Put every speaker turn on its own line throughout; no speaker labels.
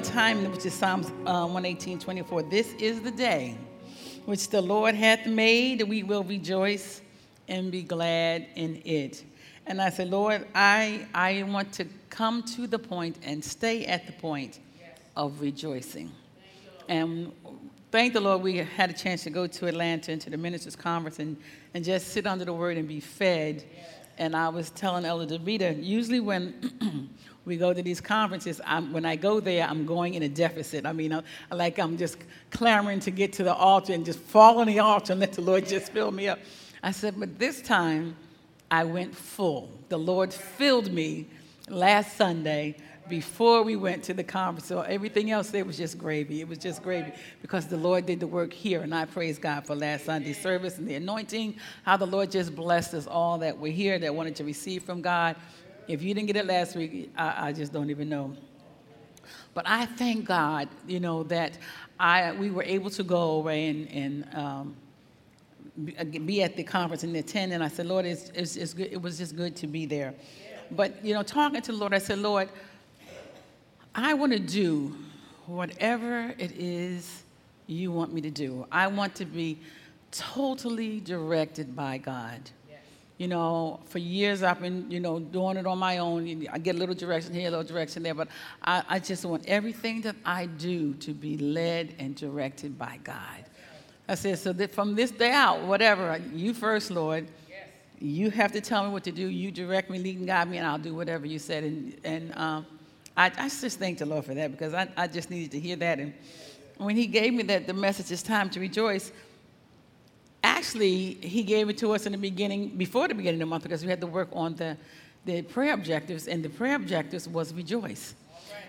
time, which is Psalms uh, 118, 24. This is the day which the Lord hath made. We will rejoice and be glad in it. And I said, Lord, I, I want to come to the point and stay at the point of rejoicing. And thank the Lord we had a chance to go to Atlanta into the ministers' conference and, and just sit under the word and be fed. And I was telling Elder Davida, usually when we go to these conferences, I'm, when I go there, I'm going in a deficit. I mean, I, like I'm just clamoring to get to the altar and just fall on the altar and let the Lord just fill me up. I said, but this time I went full. The Lord filled me last Sunday before we went to the conference. So everything else there was just gravy. It was just gravy because the Lord did the work here. And I praise God for last Sunday's service and the anointing, how the Lord just blessed us all that were here, that wanted to receive from God. If you didn't get it last week, I, I just don't even know. But I thank God, you know, that I, we were able to go away and, and um, be at the conference and attend. And I said, Lord, it's, it's, it's good. it was just good to be there. But, you know, talking to the Lord, I said, Lord, I want to do whatever it is you want me to do. I want to be totally directed by God. You know, for years I've been, you know, doing it on my own. I get a little direction here, a little direction there, but I, I just want everything that I do to be led and directed by God. I said, so that from this day out, whatever, you first, Lord. You have to tell me what to do. You direct me, lead and guide me, and I'll do whatever you said. And, and um, I, I just thank the Lord for that because I, I just needed to hear that. And when He gave me that the message is time to rejoice, actually, He gave it to us in the beginning, before the beginning of the month, because we had to work on the, the prayer objectives, and the prayer objectives was rejoice.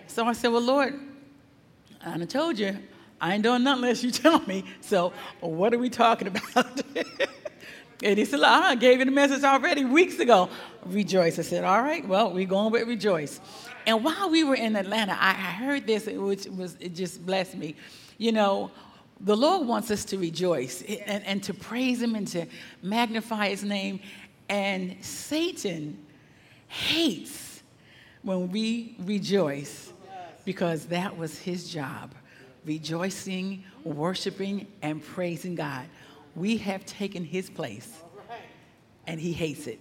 So I said, Well, Lord, I told you, I ain't doing nothing unless you tell me. So what are we talking about? And he said, I gave you the message already weeks ago. Rejoice. I said, All right, well, we're going with rejoice. And while we were in Atlanta, I heard this, which was it just blessed me. You know, the Lord wants us to rejoice and, and to praise Him and to magnify His name. And Satan hates when we rejoice because that was his job rejoicing, worshiping, and praising God we have taken his place and he hates it.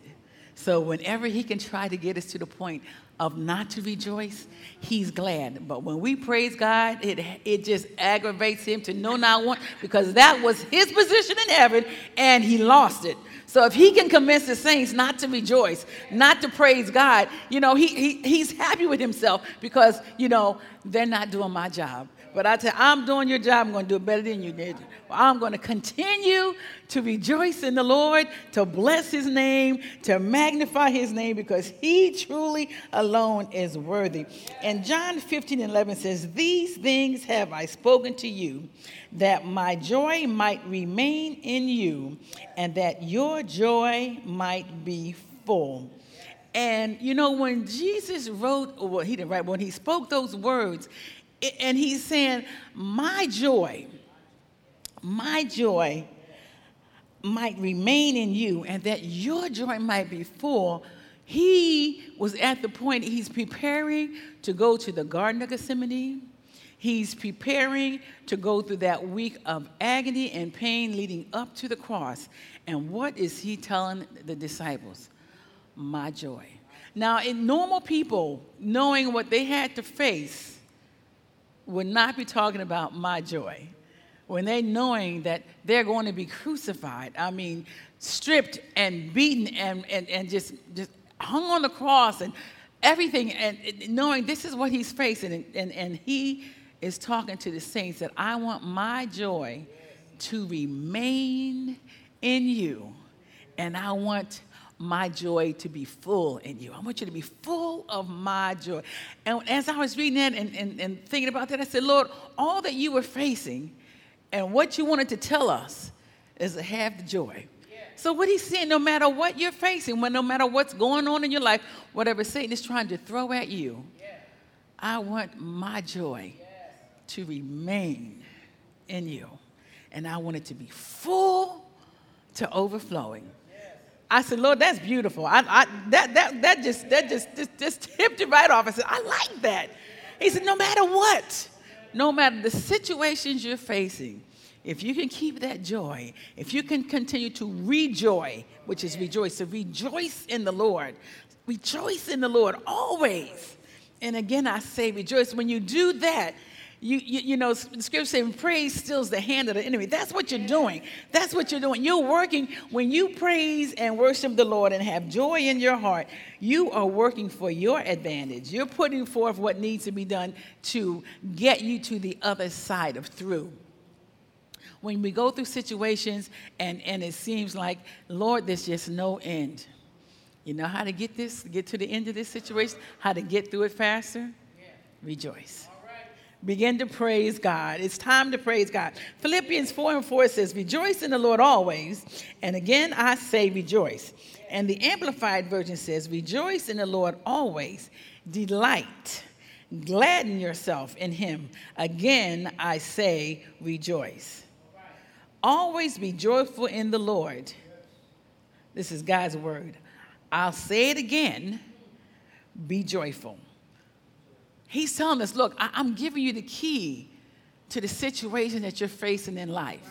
So whenever he can try to get us to the point of not to rejoice, he's glad. But when we praise God, it, it just aggravates him to know not one because that was his position in heaven and he lost it. So if he can convince the saints not to rejoice, not to praise God, you know, he, he, he's happy with himself because, you know, they're not doing my job. But I tell I'm doing your job. I'm going to do it better than you did. I'm going to continue to rejoice in the Lord, to bless his name, to magnify his name, because he truly alone is worthy. And John 15 and 11 says, These things have I spoken to you, that my joy might remain in you, and that your joy might be full. And you know, when Jesus wrote, well, he didn't write, when he spoke those words, and he's saying, My joy, my joy might remain in you, and that your joy might be full. He was at the point he's preparing to go to the Garden of Gethsemane. He's preparing to go through that week of agony and pain leading up to the cross. And what is he telling the disciples? My joy. Now, in normal people, knowing what they had to face, would not be talking about my joy. When they knowing that they're going to be crucified i mean stripped and beaten and, and, and just, just hung on the cross and everything and knowing this is what he's facing and, and, and he is talking to the saints that i want my joy to remain in you and i want my joy to be full in you. I want you to be full of my joy. And as I was reading that and, and, and thinking about that, I said, Lord, all that you were facing and what you wanted to tell us is to have the joy. So what he's saying, no matter what you're facing, when no matter what's going on in your life, whatever Satan is trying to throw at you, I want my joy to remain in you. And I want it to be full to overflowing. I said, Lord, that's beautiful. I, I, that, that, that just, that just, just, just tipped it right off. I said, I like that. He said, no matter what, no matter the situations you're facing, if you can keep that joy, if you can continue to rejoice, which is rejoice, to rejoice in the Lord, rejoice in the Lord always. And again, I say rejoice. When you do that, you, you, you, know, the scripture says praise steals the hand of the enemy. That's what you're doing. That's what you're doing. You're working, when you praise and worship the Lord and have joy in your heart, you are working for your advantage. You're putting forth what needs to be done to get you to the other side of through. When we go through situations and, and it seems like, Lord, there's just no end. You know how to get this, get to the end of this situation, how to get through it faster? Rejoice. Begin to praise God. It's time to praise God. Philippians 4 and 4 says, Rejoice in the Lord always. And again, I say rejoice. And the Amplified Version says, Rejoice in the Lord always. Delight. Gladden yourself in him. Again, I say rejoice. Always be joyful in the Lord. This is God's word. I'll say it again be joyful. He's telling us, look, I- am giving you the key to the situation that you're facing in life.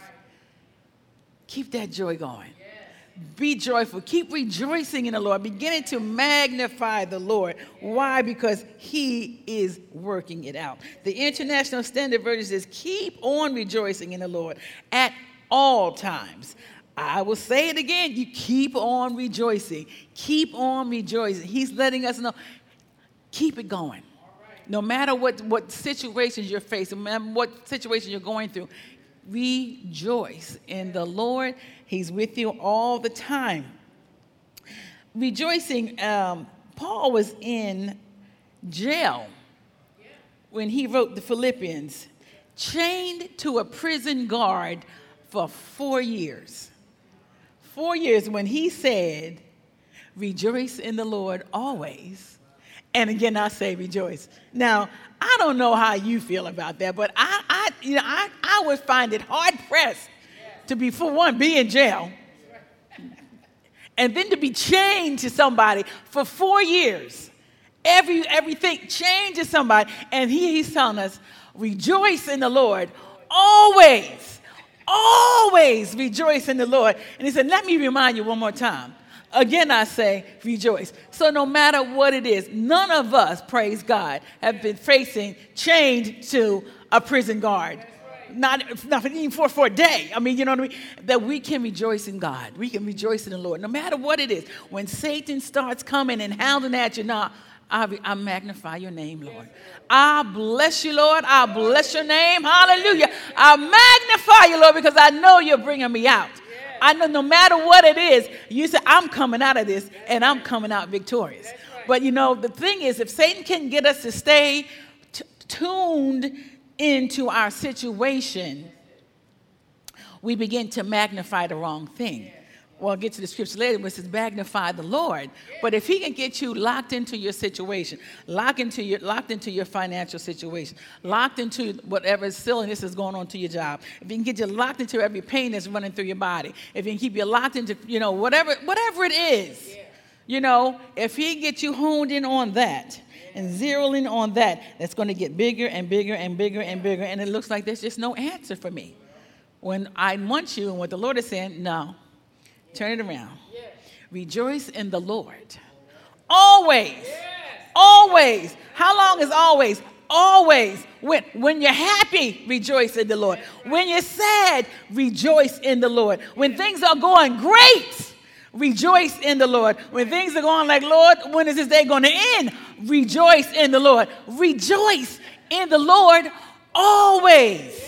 Keep that joy going. Be joyful. Keep rejoicing in the Lord. Beginning to magnify the Lord. Why? Because He is working it out. The International Standard Version says, Keep on rejoicing in the Lord at all times. I will say it again. You keep on rejoicing. Keep on rejoicing. He's letting us know. Keep it going no matter what, what situations you're facing, no matter what situation you're going through, rejoice in the Lord. He's with you all the time. Rejoicing, um, Paul was in jail when he wrote the Philippians, chained to a prison guard for four years. Four years when he said, Rejoice in the Lord always. And again, I say rejoice. Now, I don't know how you feel about that, but I, I, you know, I, I would find it hard pressed to be, for one, be in jail, and then to be chained to somebody for four years. Every everything chained to somebody, and he, he's telling us, rejoice in the Lord always, always rejoice in the Lord. And he said, let me remind you one more time. Again, I say rejoice. So, no matter what it is, none of us, praise God, have been facing chained to a prison guard. Not, not even for, for a day. I mean, you know what I mean? That we can rejoice in God. We can rejoice in the Lord, no matter what it is. When Satan starts coming and hounding at you, now, I, I, magnify your name, Lord. I bless you, Lord. I bless your name. Hallelujah. I magnify you, Lord, because I know you're bringing me out. I know no matter what it is, you say, I'm coming out of this and I'm coming out victorious. But you know, the thing is, if Satan can get us to stay t- tuned into our situation, we begin to magnify the wrong thing well, I'll get to the scripture later, which says magnify the Lord. But if he can get you locked into your situation, locked into your, locked into your financial situation, locked into whatever silliness is going on to your job, if he can get you locked into every pain that's running through your body, if he can keep you locked into, you know, whatever, whatever it is, you know, if he gets you honed in on that, and zeroing on that, that's going to get bigger and bigger and bigger and bigger. And it looks like there's just no answer for me. When I want you, and what the Lord is saying, no, Turn it around. Rejoice in the Lord. Always. Always. How long is always? Always. When, when you're happy, rejoice in the Lord. When you're sad, rejoice in the Lord. When things are going great, rejoice in the Lord. When things are going like, Lord, when is this day going to end? Rejoice in the Lord. Rejoice in the Lord always.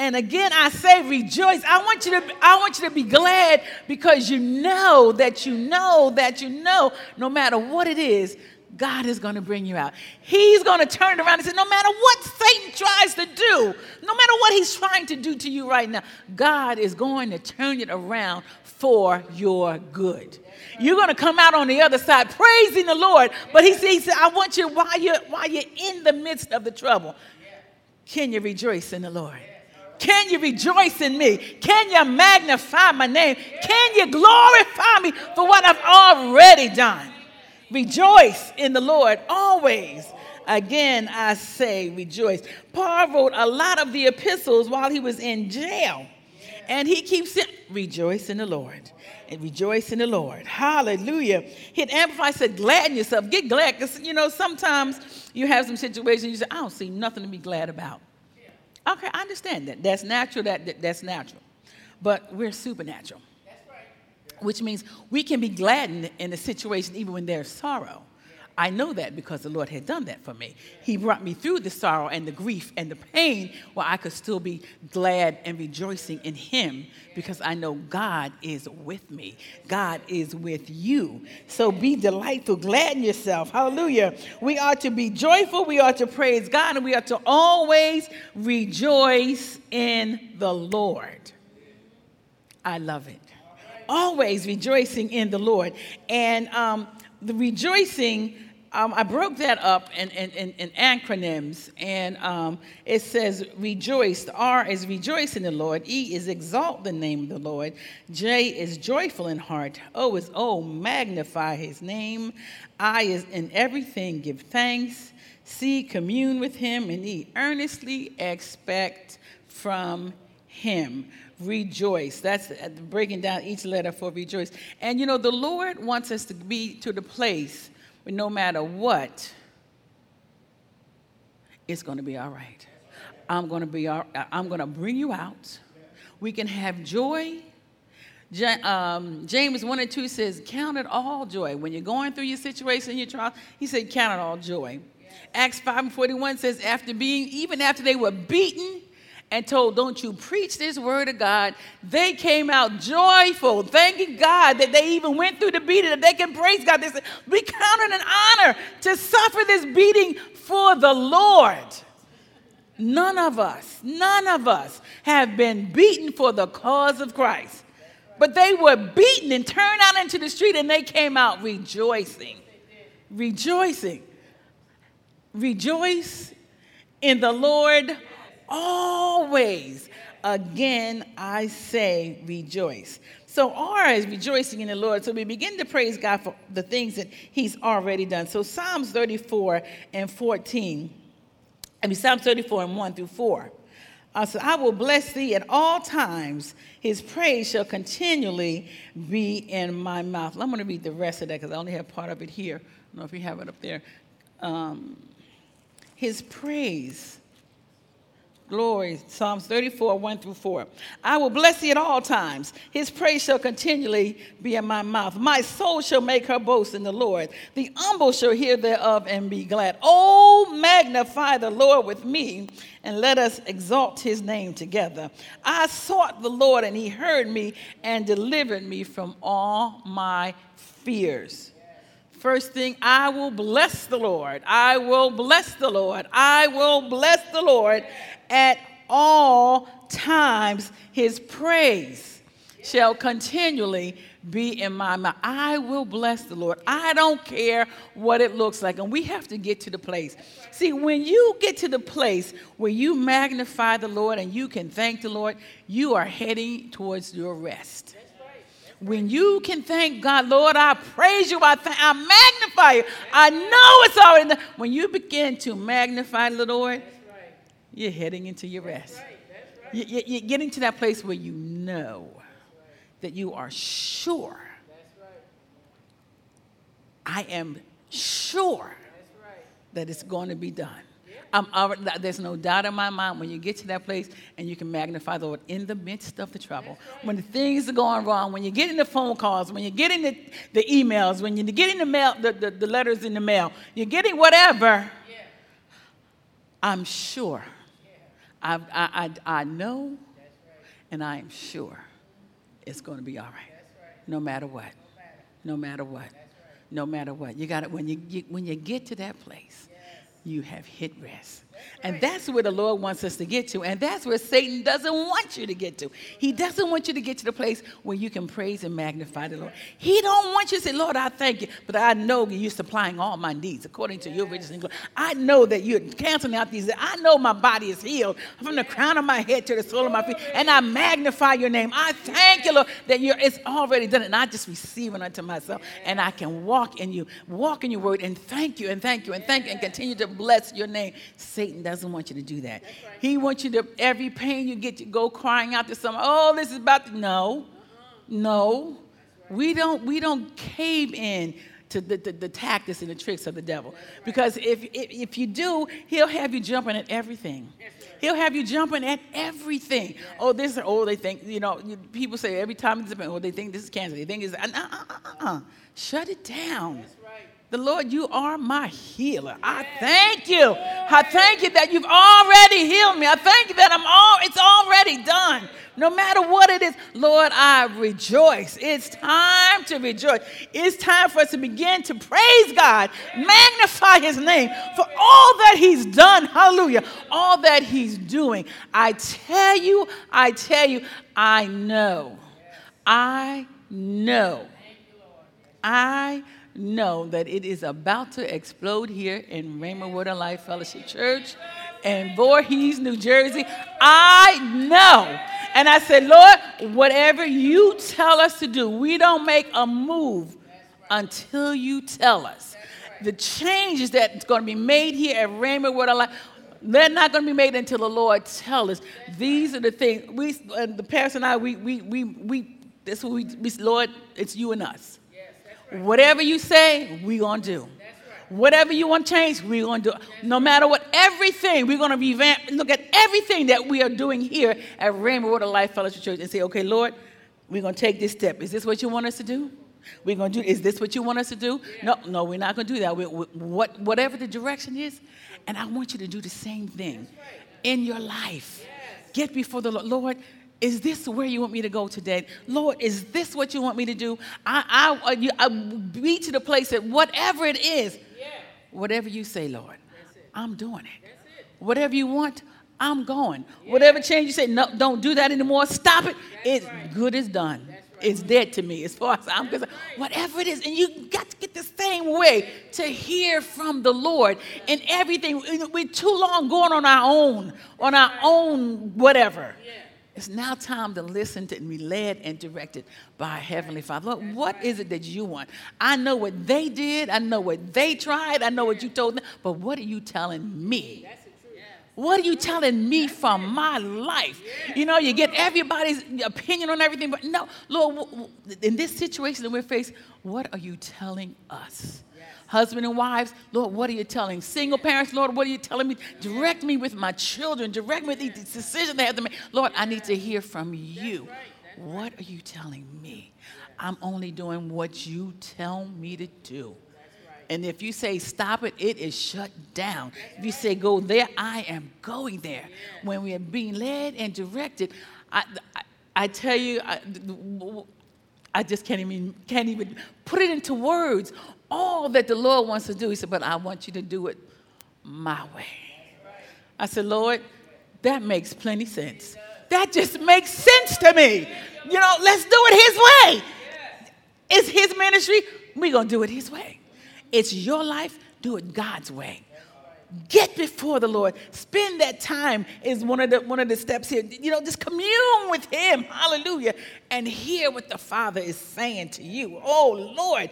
And again, I say rejoice. I want you to, I want you to be glad because you know that you know that you know no matter what it is, God is going to bring you out. He's going to turn it around and say, no matter what Satan tries to do, no matter what he's trying to do to you right now, God is going to turn it around for your good. You're going to come out on the other side praising the Lord. But he says, I want you while you're while you're in the midst of the trouble, can you rejoice in the Lord? Can you rejoice in me? Can you magnify my name? Can you glorify me for what I've already done? Rejoice in the Lord always. Again, I say rejoice. Paul wrote a lot of the epistles while he was in jail. And he keeps saying, rejoice in the Lord. And rejoice in the Lord. Hallelujah. Hit amplify said, gladden yourself. Get glad. Because, you know, sometimes you have some situations you say, I don't see nothing to be glad about. Okay, I understand that. That's natural. That, that That's natural. But we're supernatural. That's right. Which means we can be gladdened in a situation even when there's sorrow. I know that because the Lord had done that for me. He brought me through the sorrow and the grief and the pain where I could still be glad and rejoicing in Him because I know God is with me. God is with you. So be delightful, gladden yourself. Hallelujah. We are to be joyful, we are to praise God, and we are to always rejoice in the Lord. I love it. Always rejoicing in the Lord. And um, the rejoicing um, I broke that up in, in, in, in acronyms, and um, it says rejoice. R is rejoice in the Lord. E is exalt the name of the Lord. J is joyful in heart. O is oh, magnify his name. I is in everything give thanks. C, commune with him. And E, earnestly expect from him. Rejoice. That's breaking down each letter for rejoice. And you know, the Lord wants us to be to the place but no matter what, it's going to be all right. I'm going to be all, I'm going to bring you out. We can have joy. Um, James 1 and 2 says, Count it all joy. When you're going through your situation, your trial, he said, Count it all joy. Acts 5 and 41 says, After being, even after they were beaten, and told, Don't you preach this word of God. They came out joyful, thanking God that they even went through the beating, that they can praise God. They said, We count it an honor to suffer this beating for the Lord. None of us, none of us have been beaten for the cause of Christ. But they were beaten and turned out into the street and they came out rejoicing. Rejoicing. Rejoice in the Lord always. Again, I say rejoice. So R is rejoicing in the Lord. So we begin to praise God for the things that He's already done. So Psalms 34 and 14, I mean, Psalms 34 and 1 through 4. Uh, so I will bless thee at all times. His praise shall continually be in my mouth. I'm going to read the rest of that because I only have part of it here. I don't know if you have it up there. Um, his praise Glory. Psalms 34, 1 through 4. I will bless thee at all times. His praise shall continually be in my mouth. My soul shall make her boast in the Lord. The humble shall hear thereof and be glad. Oh, magnify the Lord with me, and let us exalt his name together. I sought the Lord, and he heard me and delivered me from all my fears. First thing, I will bless the Lord. I will bless the Lord. I will bless the Lord at all times. His praise shall continually be in my mouth. I will bless the Lord. I don't care what it looks like. And we have to get to the place. See, when you get to the place where you magnify the Lord and you can thank the Lord, you are heading towards your rest. When you can thank God, Lord, I praise you, I, th- I magnify you. I know it's already done. When you begin to magnify the Lord, you're heading into your rest. That's right. That's right. You're getting to that place where you know that you are sure. I am sure that it's going to be done. Already, there's no doubt in my mind when you get to that place and you can magnify the Lord in the midst of the trouble. When the things are going wrong, when you're getting the phone calls, when you're getting the, the emails, when you're getting the, mail, the, the, the letters in the mail, you're getting whatever, yeah. I'm sure I, I, I, I know and I am sure it's going to be all right. No matter what. No matter what. No matter what. You got it when you, you, when you get to that place, you have hit rest. And that's where the Lord wants us to get to. And that's where Satan doesn't want you to get to. He doesn't want you to get to the place where you can praise and magnify the Lord. He don't want you to say, Lord, I thank you, but I know you're supplying all my needs according to your riches and glory. I know that you're canceling out these. I know my body is healed from the crown of my head to the sole of my feet. And I magnify your name. I thank you, Lord, that you're, it's already done. And I just receive it unto myself. And I can walk in you, walk in your word, and thank you, and thank you, and thank you, and continue to bless your name. Satan doesn't want you to do that. Right. He wants you to, every pain you get, to go crying out to someone, oh, this is about to, no, no. Right. We don't, we don't cave in to the, the, the, tactics and the tricks of the devil. Because if, if, if you do, he'll have you jumping at everything. He'll have you jumping at everything. Oh, this, oh, they think, you know, people say every time it's a oh, they think this is cancer. They think it's, uh, uh, uh, uh. Shut it down. The Lord, you are my healer. I thank you. I thank you that you've already healed me. I thank you that I'm all it's already done. No matter what it is, Lord, I rejoice. It's time to rejoice. It's time for us to begin to praise God, magnify his name for all that he's done. Hallelujah. All that he's doing. I tell you, I tell you, I know. I know. I know that it is about to explode here in Rhema Word Life Fellowship Church in Voorhees, New Jersey. I know. And I said, Lord, whatever you tell us to do, we don't make a move until you tell us. The changes that's going to be made here at Rhema Word Life, they're not going to be made until the Lord tells us. These are the things. We, uh, the pastor and I, we, we, we, we this what we, we, Lord, it's you and us. Whatever you say, we're going to do. Whatever you want to change, we're going to do. No matter what, everything, we're going to revamp, look at everything that we are doing here at Word of Life Fellowship Church and say, okay, Lord, we're going to take this step. Is this what you want us to do? We're going to do, is this what you want us to do? No, no, we're not going to do that. We, we, what, whatever the direction is, and I want you to do the same thing in your life. Get before the Lord. Lord, is this where you want me to go today? Lord, is this what you want me to do? I, I, uh, I be to the place that whatever it is, yeah. whatever you say, Lord, I'm doing it. it. Whatever you want, I'm going. Yeah. Whatever change you say, no, don't do that anymore. Stop it. That's it's right. good is done. Right. It's dead to me as far as I'm concerned. Right. Whatever it is, and you got to get the same way to hear from the Lord in everything. We're too long going on our own, on our own whatever. Yeah. It's now time to listen to and be led and directed by Heavenly Father. Lord, what is it that you want? I know what they did. I know what they tried. I know what you told them. But what are you telling me? What are you telling me from my life? You know, you get everybody's opinion on everything, but no, Lord, in this situation that we're facing, what are you telling us? Husband and wives, Lord, what are you telling? Single parents, Lord, what are you telling me? Direct me with my children, direct me with these decisions they have to make. Lord, I need to hear from you. What are you telling me? I'm only doing what you tell me to do. And if you say stop it, it is shut down. If you say go there, I am going there. When we are being led and directed, I, I, I tell you, I, I just can't even, can't even put it into words all that the Lord wants to do. He said, But I want you to do it my way. I said, Lord, that makes plenty sense. That just makes sense to me. You know, let's do it His way. It's His ministry. We're going to do it His way. It's your life. Do it God's way. Get before the Lord. Spend that time is one of the one of the steps here. You know, just commune with Him. Hallelujah. And hear what the Father is saying to you. Oh Lord.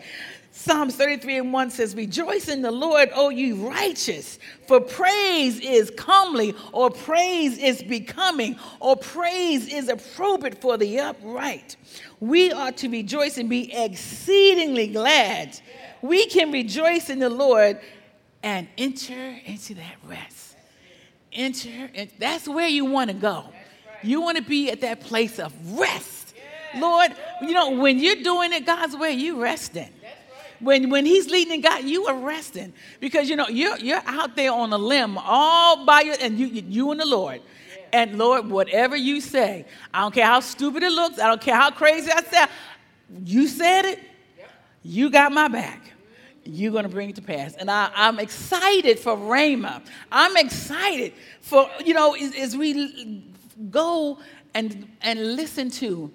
Psalms 33 and 1 says, Rejoice in the Lord, O you righteous, for praise is comely, or praise is becoming, or praise is appropriate for the upright. We are to rejoice and be exceedingly glad. We can rejoice in the Lord and enter into that rest. Enter, and that's where you want to go. You want to be at that place of rest. Lord, you know, when you're doing it God's way, you're resting when, when he's leading God, you are resting because you know you're, you're out there on a limb all by your and you, you and the Lord. And Lord, whatever you say, I don't care how stupid it looks, I don't care how crazy I sound, you said it, you got my back. you're going to bring it to pass. And I, am excited for Rhema. I'm excited for, you know, as, as we go and, and listen to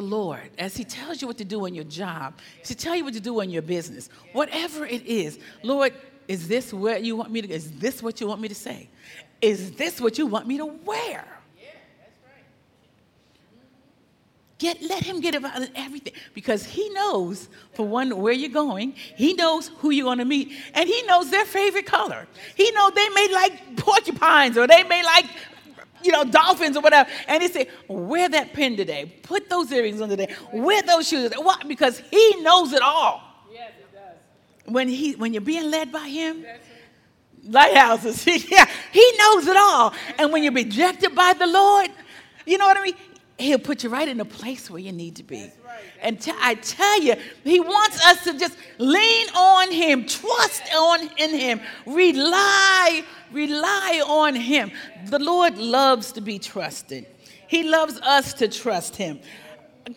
the Lord as He tells you what to do in your job, to tell you what to do in your business, whatever it is. Lord, is this where you want me to? Is this what you want me to say? Is this what you want me to wear? Yeah, that's right. Get, let him get about everything because he knows, for one, where you're going. He knows who you're going to meet, and he knows their favorite color. He knows they may like porcupines or they may like, you know, dolphins or whatever. And he said, wear that pin today. Put those earrings on today. Wear those shoes. Why? Because he knows it all. Yes, it does. When, he, when you're being led by him, lighthouses, yeah, he knows it all. And when you're rejected by the Lord, you know what I mean? He'll put you right in the place where you need to be. Right. And t- I tell you, He wants us to just lean on Him, trust on in Him, rely, rely on Him. The Lord loves to be trusted. He loves us to trust Him.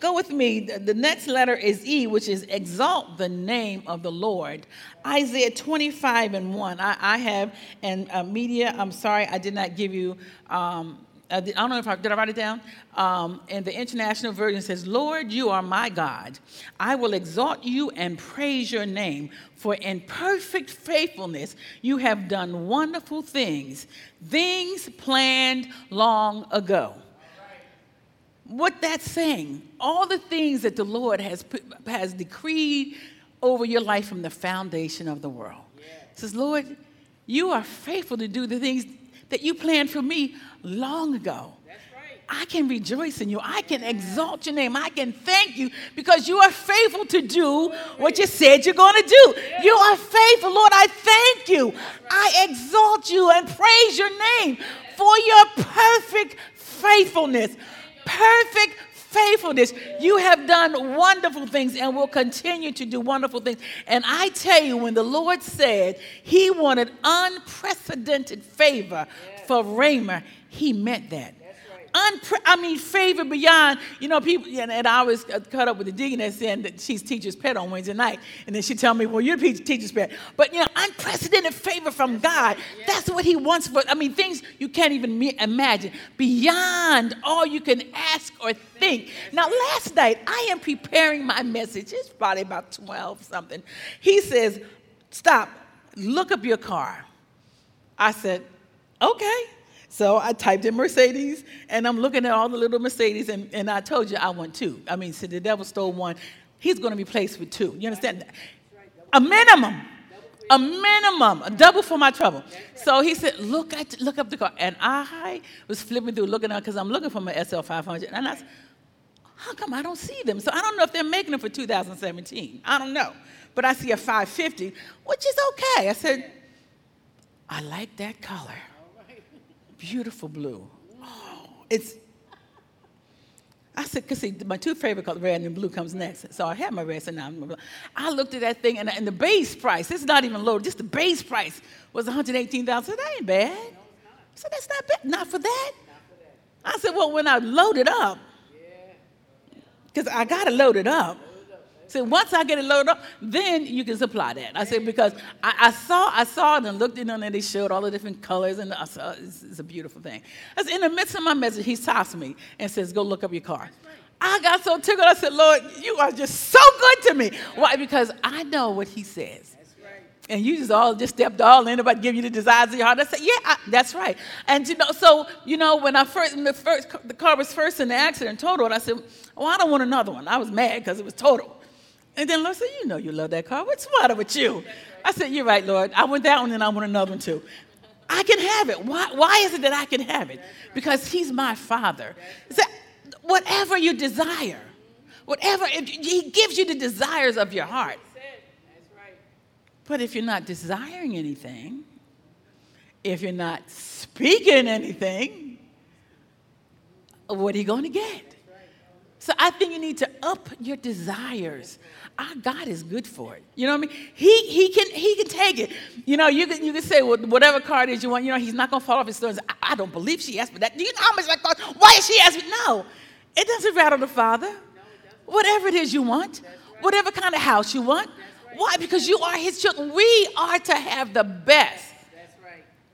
Go with me. The next letter is E, which is exalt the name of the Lord. Isaiah 25 and 1. I, I have, and uh, media, I'm sorry, I did not give you. Um, I don't know if I did I write it down. Um, and the International Version says, "Lord, you are my God. I will exalt you and praise your name, for in perfect faithfulness you have done wonderful things, things planned long ago." What that's saying, all the things that the Lord has put, has decreed over your life from the foundation of the world. Yeah. Says, Lord, you are faithful to do the things that you planned for me long ago. I can rejoice in you. I can exalt your name. I can thank you because you are faithful to do what you said you're going to do. You are faithful, Lord. I thank you. I exalt you and praise your name for your perfect faithfulness. Perfect faithfulness. You have done wonderful things and will continue to do wonderful things. And I tell you, when the Lord said he wanted unprecedented favor for Rhema, he meant that. Unpre- I mean, favor beyond, you know, people, and, and I was caught up with the deaconess saying that she's teacher's pet on Wednesday night. And then she tell me, well, you're teacher's pet. But, you know, unprecedented favor from God. That's what he wants for, I mean, things you can't even me- imagine. Beyond all you can ask or think. Now, last night, I am preparing my message. It's probably about 12 something. He says, stop, look up your car. I said, okay. So I typed in Mercedes, and I'm looking at all the little Mercedes, and, and I told you I want two. I mean, so the devil stole one. He's going to be placed with two. You understand? A minimum. A minimum, a double for my trouble. So he said, look at, look up the car. And I was flipping through looking at because I'm looking for my SL500. And I said, how come I don't see them? So I don't know if they're making them for 2017. I don't know. But I see a 550, which is okay. I said, I like that color beautiful blue. Oh, it's, I said, because see, my two favorite colors, red and blue, comes next. So I had my red, so now I'm. I looked at that thing, and, and the base price, it's not even low, just the base price was 118000 So that ain't bad. So that's not bad, not for that. I said, well, when I load it up, because I got to load it up, so once I get it loaded up, then you can supply that. I said because I, I saw I saw it and looked in and they showed all the different colors and I saw it's, it's a beautiful thing. I said, in the midst of my message, he stops me and says, "Go look up your car." I got so tickled. I said, "Lord, you are just so good to me." Why? Because I know what He says and you just all just stepped all in about give you the desires of your heart. I said, yeah, I, that's right. And you know, so you know, when I first, the first, the car was first in the accident, total. And I said, oh, I don't want another one. I was mad because it was total. And then Lord said, You know you love that car. What's the matter with you? I said, You're right, Lord. I want that one and I want another one too. I can have it. Why, why is it that I can have it? Because He's my Father. So whatever you desire, whatever, He gives you the desires of your heart. But if you're not desiring anything, if you're not speaking anything, what are you going to get? So I think you need to up your desires. Our God is good for it. You know what I mean? He, he, can, he can take it. You know, you can, you can say, well, whatever card is you want, you know, he's not going to fall off his thrones. I, I, don't believe she asked for that. Do you know how much that cost? Why is she asking? No, it doesn't rattle the Father. whatever it is you want, whatever kind of house you want, Why? Because you are his children. We are to have the best.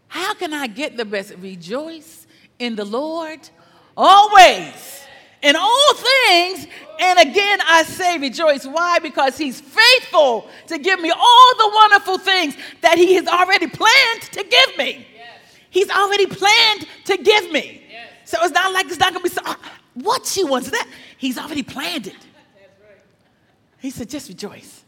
How can I get the best? Rejoice in the Lord always. In all things, and again I say rejoice. Why? Because he's faithful to give me all the wonderful things that he has already planned to give me. Yes. He's already planned to give me. Yes. So it's not like it's not going to be so, uh, what she wants that. He's already planned it. Right. He said, just rejoice.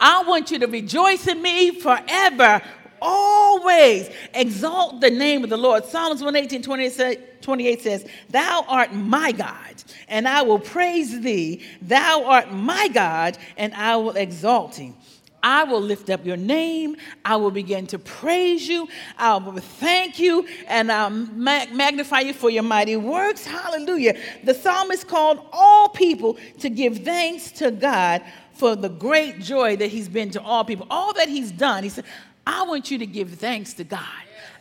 I want you to rejoice in me forever always exalt the name of the Lord. Psalms 118, 28 says, Thou art my God, and I will praise thee. Thou art my God, and I will exalt thee. I will lift up your name. I will begin to praise you. I will thank you and I'll magnify you for your mighty works. Hallelujah. The psalmist called all people to give thanks to God for the great joy that he's been to all people, all that he's done. He said, I want you to give thanks to God.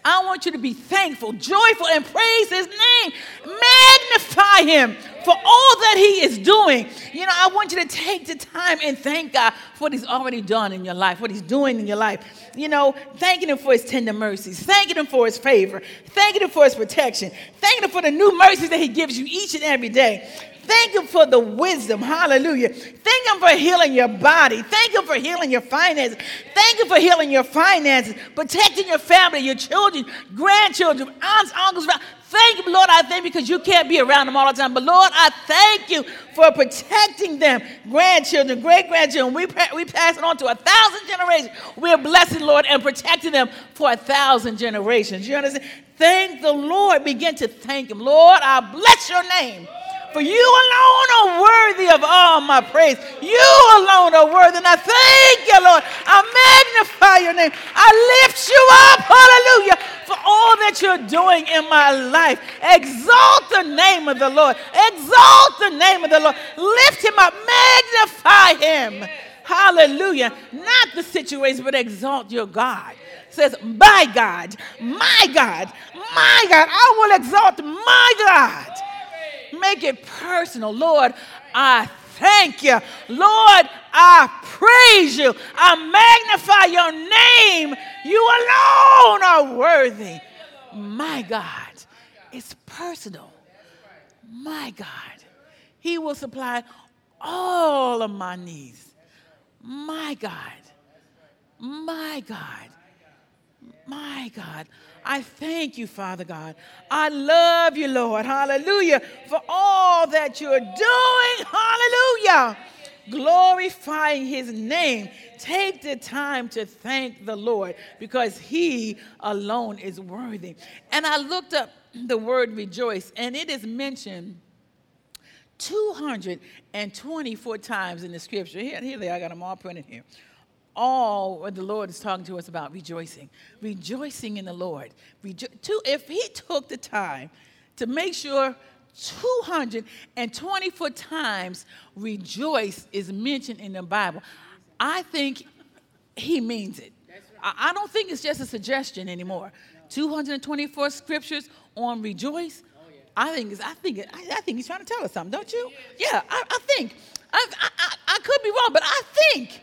I want you to be thankful, joyful, and praise his name. Magnify him for all that he is doing. You know, I want you to take the time and thank God for what he's already done in your life, what he's doing in your life. You know, thanking him for his tender mercies, thanking him for his favor, thanking him for his protection, thanking him for the new mercies that he gives you each and every day. Thank Him for the wisdom. Hallelujah. Thank Him for healing your body. Thank Him for healing your finances. Thank Him for healing your finances, protecting your family, your children, grandchildren, aunts, uncles. Thank you, Lord. I thank you because you can't be around them all the time. But Lord, I thank you for protecting them, grandchildren, great grandchildren. We, we pass it on to a thousand generations. We're blessing, Lord, and protecting them for a thousand generations. You understand? Thank the Lord. Begin to thank Him. Lord, I bless your name. For you alone are worthy of all my praise. You alone are worthy. And I thank you, Lord. I magnify your name. I lift you up. Hallelujah. For all that you're doing in my life. Exalt the name of the Lord. Exalt the name of the Lord. Lift him up. Magnify him. Hallelujah. Not the situation, but exalt your God says, My God, my God, my God, I will exalt my God. Make it personal. Lord, I thank you. Lord, I praise you. I magnify your name. You alone are worthy. My God, it's personal. My God, He will supply all of my needs. My God, my God, my God. I thank you, Father God. I love you, Lord. Hallelujah. For all that you're doing. Hallelujah. Glorifying his name. Take the time to thank the Lord because he alone is worthy. And I looked up the word rejoice, and it is mentioned 224 times in the scripture. Here, here they are, I got them all printed here all what the Lord is talking to us about rejoicing. Rejoicing in the Lord. Rejo- if He took the time to make sure 224 times rejoice is mentioned in the Bible, I think He means it. I, don't think it's just a suggestion anymore. 224 scriptures on rejoice. I think I think I, think he's trying to tell us something, don't you? Yeah, I, I think. I, I, I could be wrong, but I think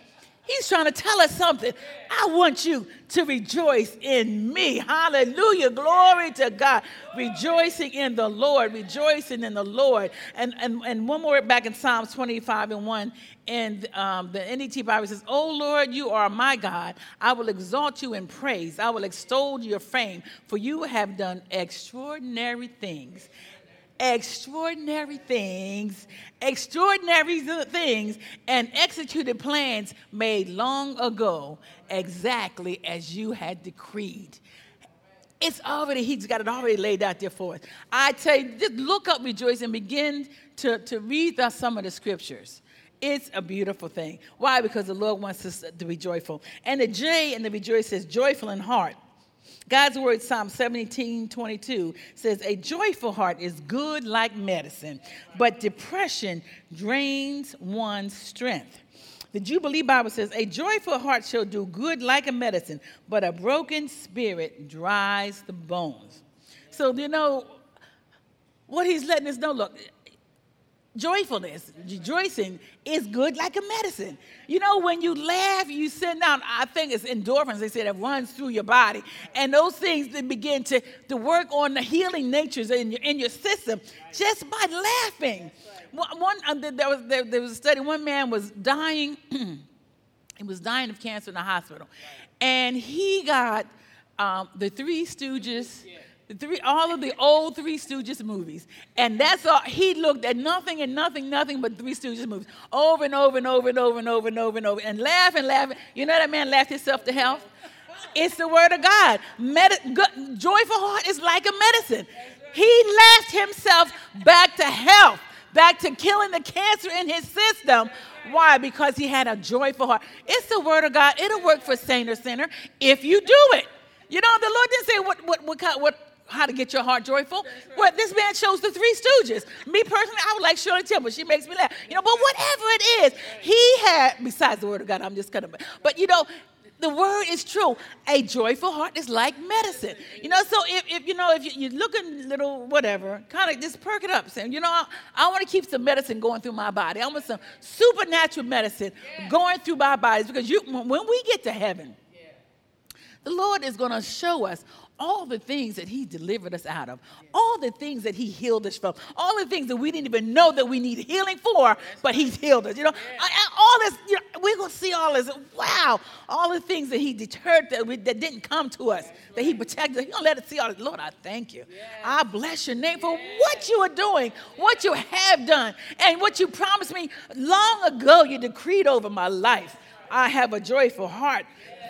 He's trying to tell us something. I want you to rejoice in me. Hallelujah. Glory to God. Rejoicing in the Lord. Rejoicing in the Lord. And, and, and one more back in Psalms 25 and 1. And um, the NET Bible says, Oh Lord, you are my God. I will exalt you in praise. I will extol your fame, for you have done extraordinary things extraordinary things, extraordinary things, and executed plans made long ago, exactly as you had decreed. It's already, he's got it already laid out there for us. I tell you, just look up rejoice and begin to, to read some of the scriptures. It's a beautiful thing. Why? Because the Lord wants us to be joyful. And the J in the rejoice says joyful in heart. God's word, Psalm 17 22, says, A joyful heart is good like medicine, but depression drains one's strength. The Jubilee Bible says, A joyful heart shall do good like a medicine, but a broken spirit dries the bones. So, you know, what he's letting us know look, joyfulness, rejoicing is good like a medicine. You know, when you laugh, you send out, I think it's endorphins, they say, that runs through your body. And those things they begin to, to work on the healing natures in your, in your system just by laughing. One, uh, there, was, there, there was a study, one man was dying, he was dying of cancer in the hospital. And he got um, the Three Stooges the three, all of the old Three Stooges movies. And that's all, he looked at nothing and nothing, nothing but Three Stooges movies over and over and over and over and over and over and over and laugh and laugh. You know that man laughed himself to health? It's the word of God. Medi- good, joyful heart is like a medicine. He laughed himself back to health, back to killing the cancer in his system. Why? Because he had a joyful heart. It's the word of God. It'll work for saint or sinner if you do it. You know, the Lord didn't say what, what, what, what how to get your heart joyful. Right. Well, this man chose the Three Stooges. Me personally, I would like Shirley Temple. She makes me laugh. You know, but whatever it is, he had, besides the word of God, I'm just gonna, but you know, the word is true. A joyful heart is like medicine. You know, so if, if you know, if you, are looking little whatever, kind of just perk it up, saying, you know, I, I want to keep some medicine going through my body. I want some supernatural medicine going through my bodies because you, when we get to heaven, the Lord is going to show us all the things that he delivered us out of, all the things that he healed us from, all the things that we didn't even know that we need healing for, but he's healed us. You know, all this, you know, we're going to see all this. Wow, all the things that he deterred that, we, that didn't come to us, that he protected. He don't let us see all this. Lord, I thank you. I bless your name for what you are doing, what you have done, and what you promised me long ago. You decreed over my life. I have a joyful heart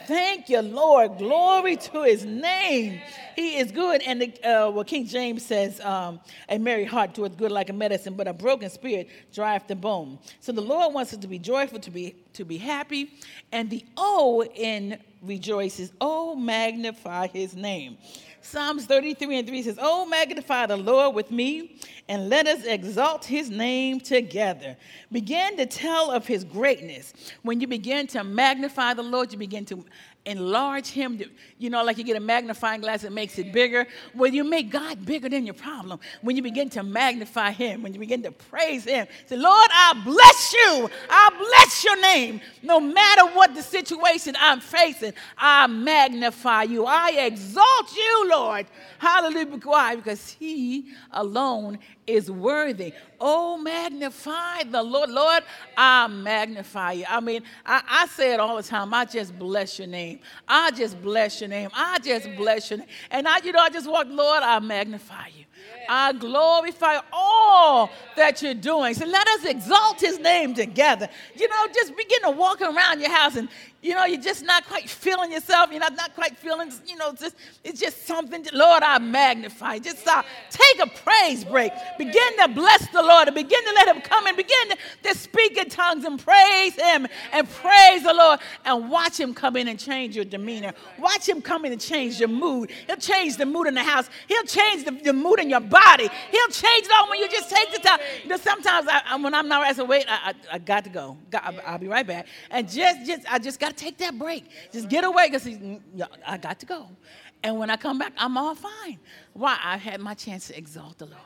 Thank you, Lord. Glory to his name. He is good. And the, uh, what King James says, um, a merry heart doeth good like a medicine, but a broken spirit drieth the bone. So the Lord wants us to be joyful, to be, to be happy. And the O in rejoices, oh, magnify his name. Psalms 33 and 3 says, Oh, magnify the Lord with me, and let us exalt his name together. Begin to tell of his greatness. When you begin to magnify the Lord, you begin to enlarge him. You know, like you get a magnifying glass that makes it bigger. When you make God bigger than your problem, when you begin to magnify him, when you begin to praise him, say, Lord, I bless you. I bless your name. No matter what the situation I'm facing, I magnify you. I exalt you, Lord. Hallelujah. Why? Because he alone is worthy. Oh, magnify the Lord. Lord, I magnify you. I mean, I, I, say it all the time. I just bless your name. I just bless your name. I just bless your name. And I, you know, I just walk, Lord, I magnify you. I glorify all that you're doing. So let us exalt his name together. You know, just begin to walk around your house and you know, you're just not quite feeling yourself. You're not, not quite feeling, you know, just, it's just something. To, Lord, I magnify. Just uh, take a praise break. Begin to bless the Lord and begin to let Him come and begin to, to speak in tongues and praise Him and praise the Lord and watch Him come in and change your demeanor. Watch Him come in and change your mood. He'll change the mood in the house. He'll change the, the mood in your body. He'll change it all when you just take the time. You know, sometimes I, when I'm not, I say, wait, I, I, I got to go. I'll, I'll be right back. And just, just, I just got got to take that break. Just get away because I got to go. And when I come back, I'm all fine. Why? I've had my chance to exalt the Lord.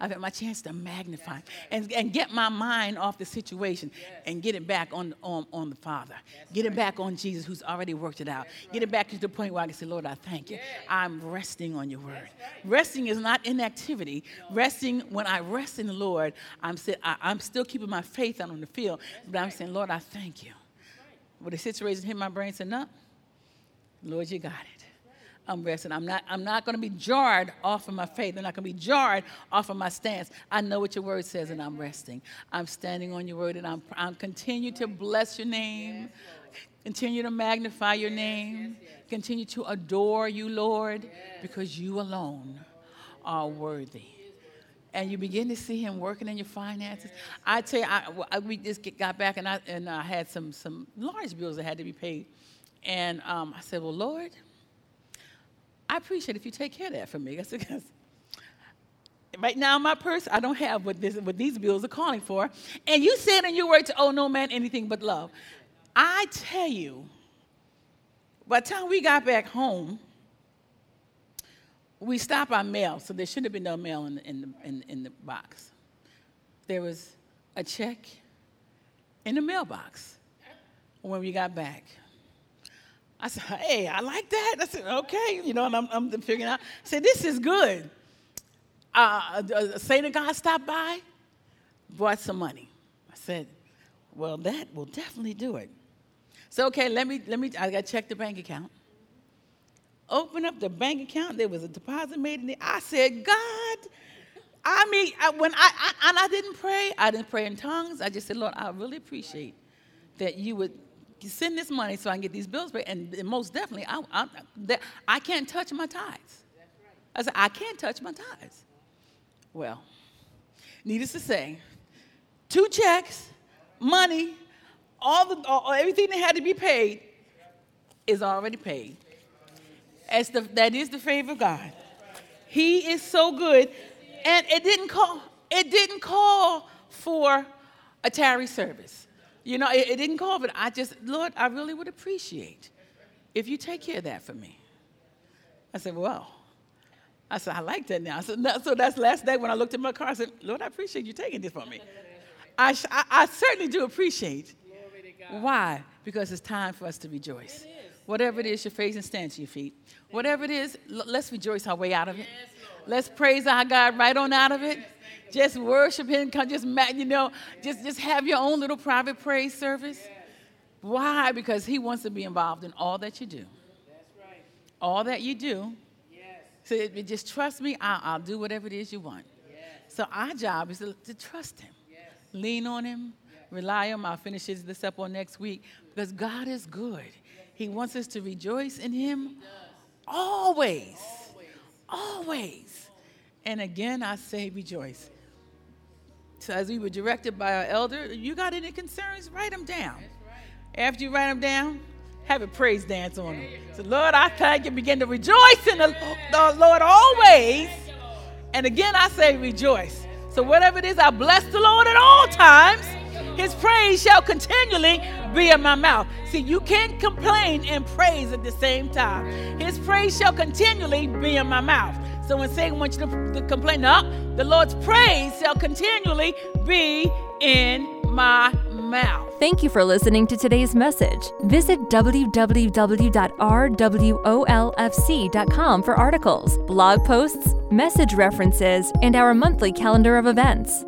I've had my chance to magnify and, and get my mind off the situation and get it back on, on, on the Father. Get it back on Jesus who's already worked it out. Get it back to the point where I can say, Lord, I thank you. I'm resting on your word. Resting is not inactivity. Resting, when I rest in the Lord, I'm, I, I'm still keeping my faith out on the field, but I'm saying, Lord, I thank you. When the situation hit my brain, said, no, Lord, you got it. I'm resting. I'm not, I'm not going to be jarred off of my faith. I'm not going to be jarred off of my stance. I know what your word says, and I'm resting. I'm standing on your word, and I'm, I'm continue to bless your name. Continue to magnify your name. Continue to adore you, Lord, because you alone are worthy and you begin to see him working in your finances. I tell you, I, we just got back and I, and I had some, some large bills that had to be paid. And um, I said, Well, Lord, I appreciate if you take care of that for me. I said, Because right now in my purse, I don't have what, this, what these bills are calling for. And you said in your word to owe no man anything but love. I tell you, by the time we got back home, we stopped our mail, so there should have been no mail in the, in the, in, in the box. There was a check in the mailbox when we got back. I said, hey, I like that. I said, okay, you know, and I'm, I'm figuring out. I said, this is good. Uh, a saint of God stopped by, brought some money. I said, well, that will definitely do it. So, okay, let me, let me, I got to check the bank account. Open up the bank account. There was a deposit made in it. I said, God, I mean, I, when I, I, and I didn't pray, I didn't pray in tongues. I just said, Lord, I really appreciate that you would send this money so I can get these bills paid. And, and most definitely, I, I, that, I can't touch my tithes. I said, I can't touch my tithes. Well, needless to say, two checks, money, all the all, everything that had to be paid is already paid. As the, that is the favor of God. He is so good, and it didn't call. It didn't call for a tarry service. You know, it, it didn't call, but I just, Lord, I really would appreciate if you take care of that for me. I said, well, I said, I like that now. So, so that's last day when I looked at my car. I said, Lord, I appreciate you taking this for me. I, I, I certainly do appreciate. Why? Because it's time for us to rejoice. Whatever it is you're facing, stand to your feet. Whatever it is, let's rejoice our way out of it. Let's praise our God right on out of it. Just worship Him. Just you know, just just have your own little private praise service. Why? Because He wants to be involved in all that you do. All that you do. So just trust me. I'll, I'll, do whatever it is you want. So our job is to, to trust Him, lean on Him, rely on him. I'll finish this up on next week because God is good. He wants us to rejoice in Him always. Always. And again, I say rejoice. So, as we were directed by our elder, you got any concerns? Write them down. After you write them down, have a praise dance on them. So, Lord, I thank you. Begin to rejoice in the, the Lord always. And again, I say rejoice. So, whatever it is, I bless the Lord at all times. His praise shall continually be in my mouth. See, you can't complain and praise at the same time. His praise shall continually be in my mouth. So when Satan wants you to, to complain, no, the Lord's praise shall continually be in my mouth.
Thank you for listening to today's message. Visit www.rwolfc.com for articles, blog posts, message references, and our monthly calendar of events.